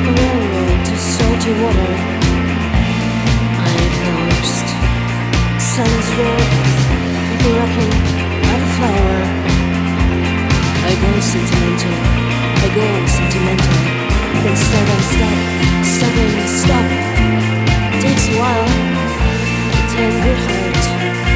like a railroad to salty water. I am lost. Sun is red, people rocking like a flower. I go sentimental, I go sentimental. Then stop and stop, stop and stop. It takes a while, ten good heart.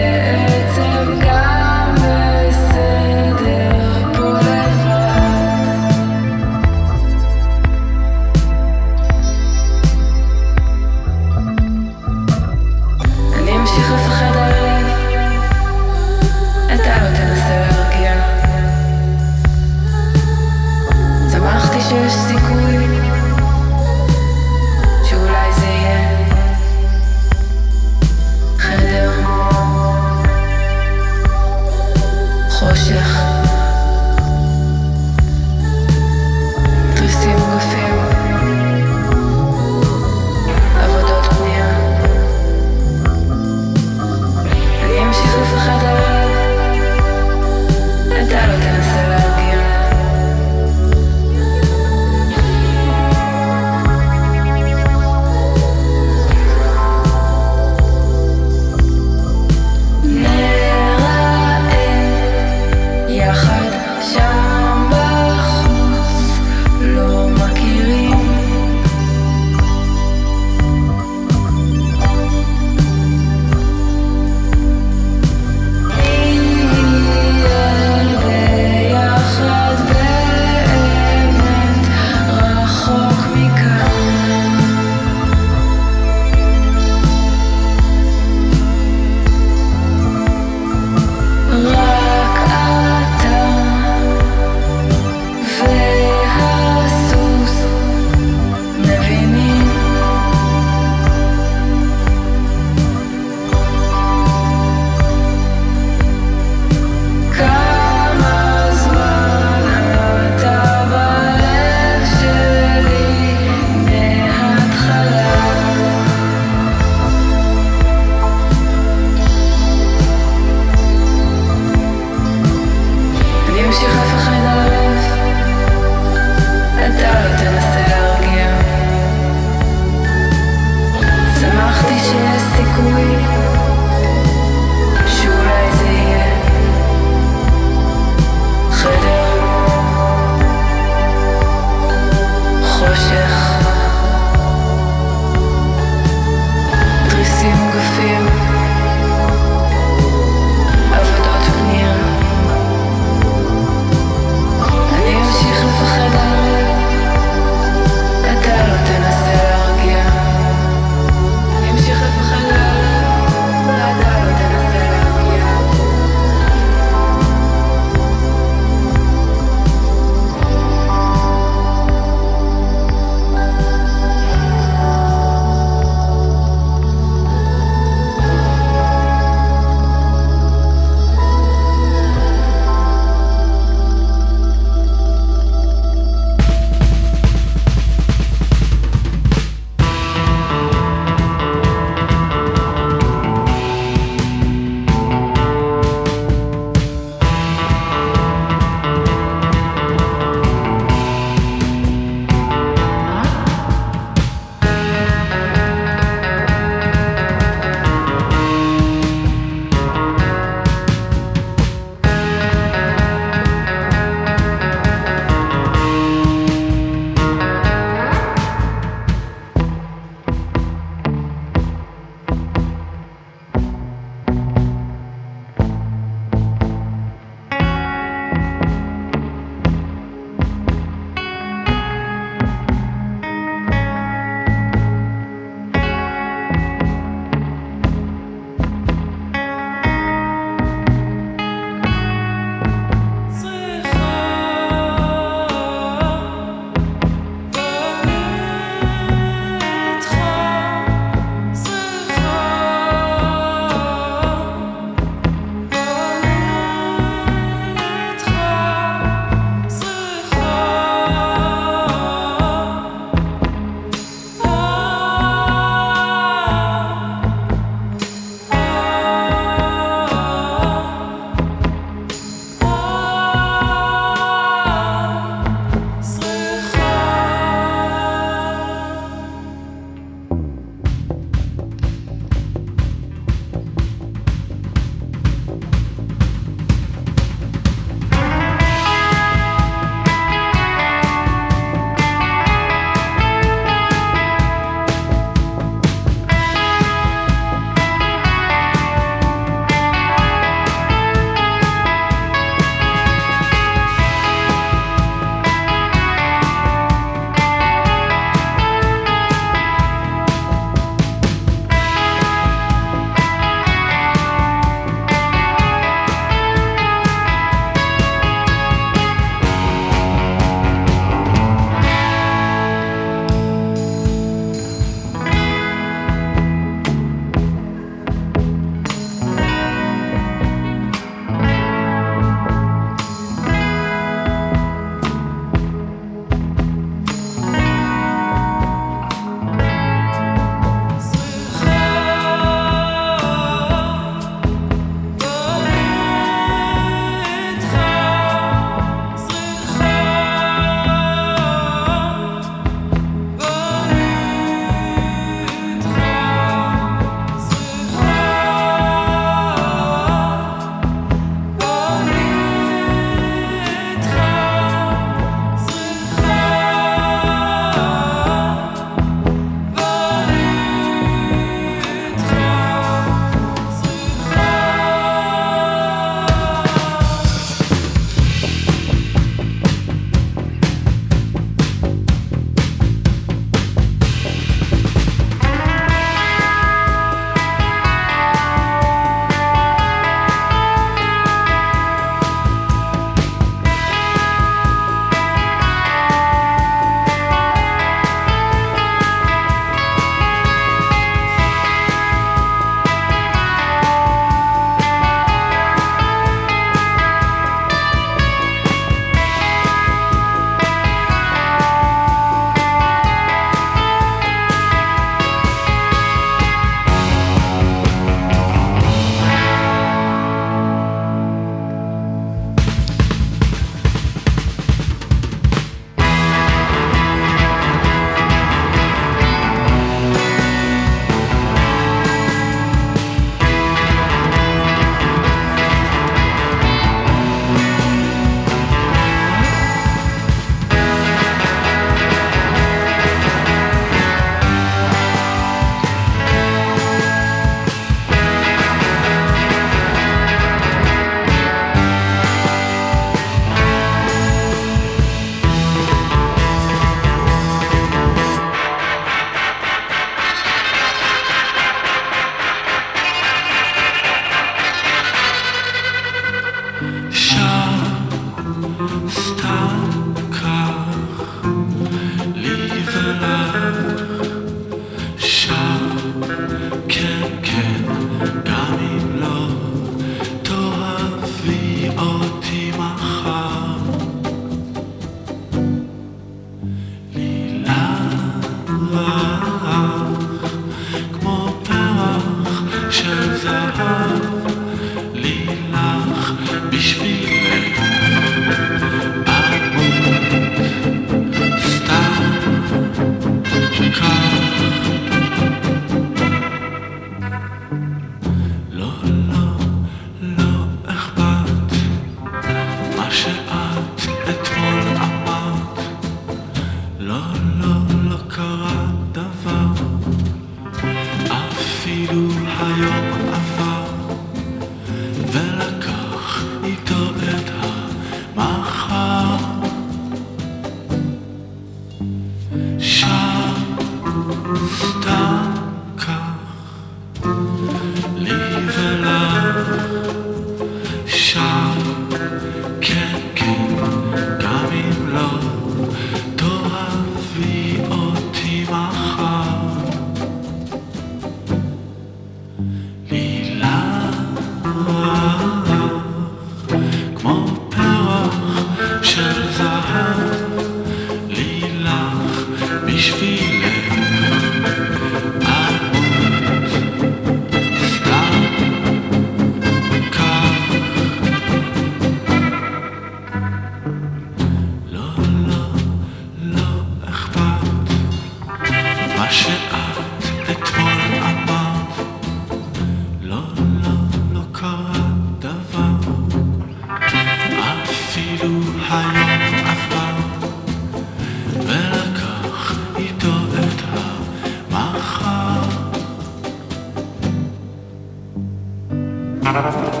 Música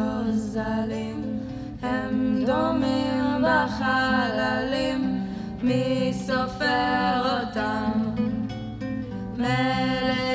גוזלים, הם דומים בחללים, מי סופר אותם? מלך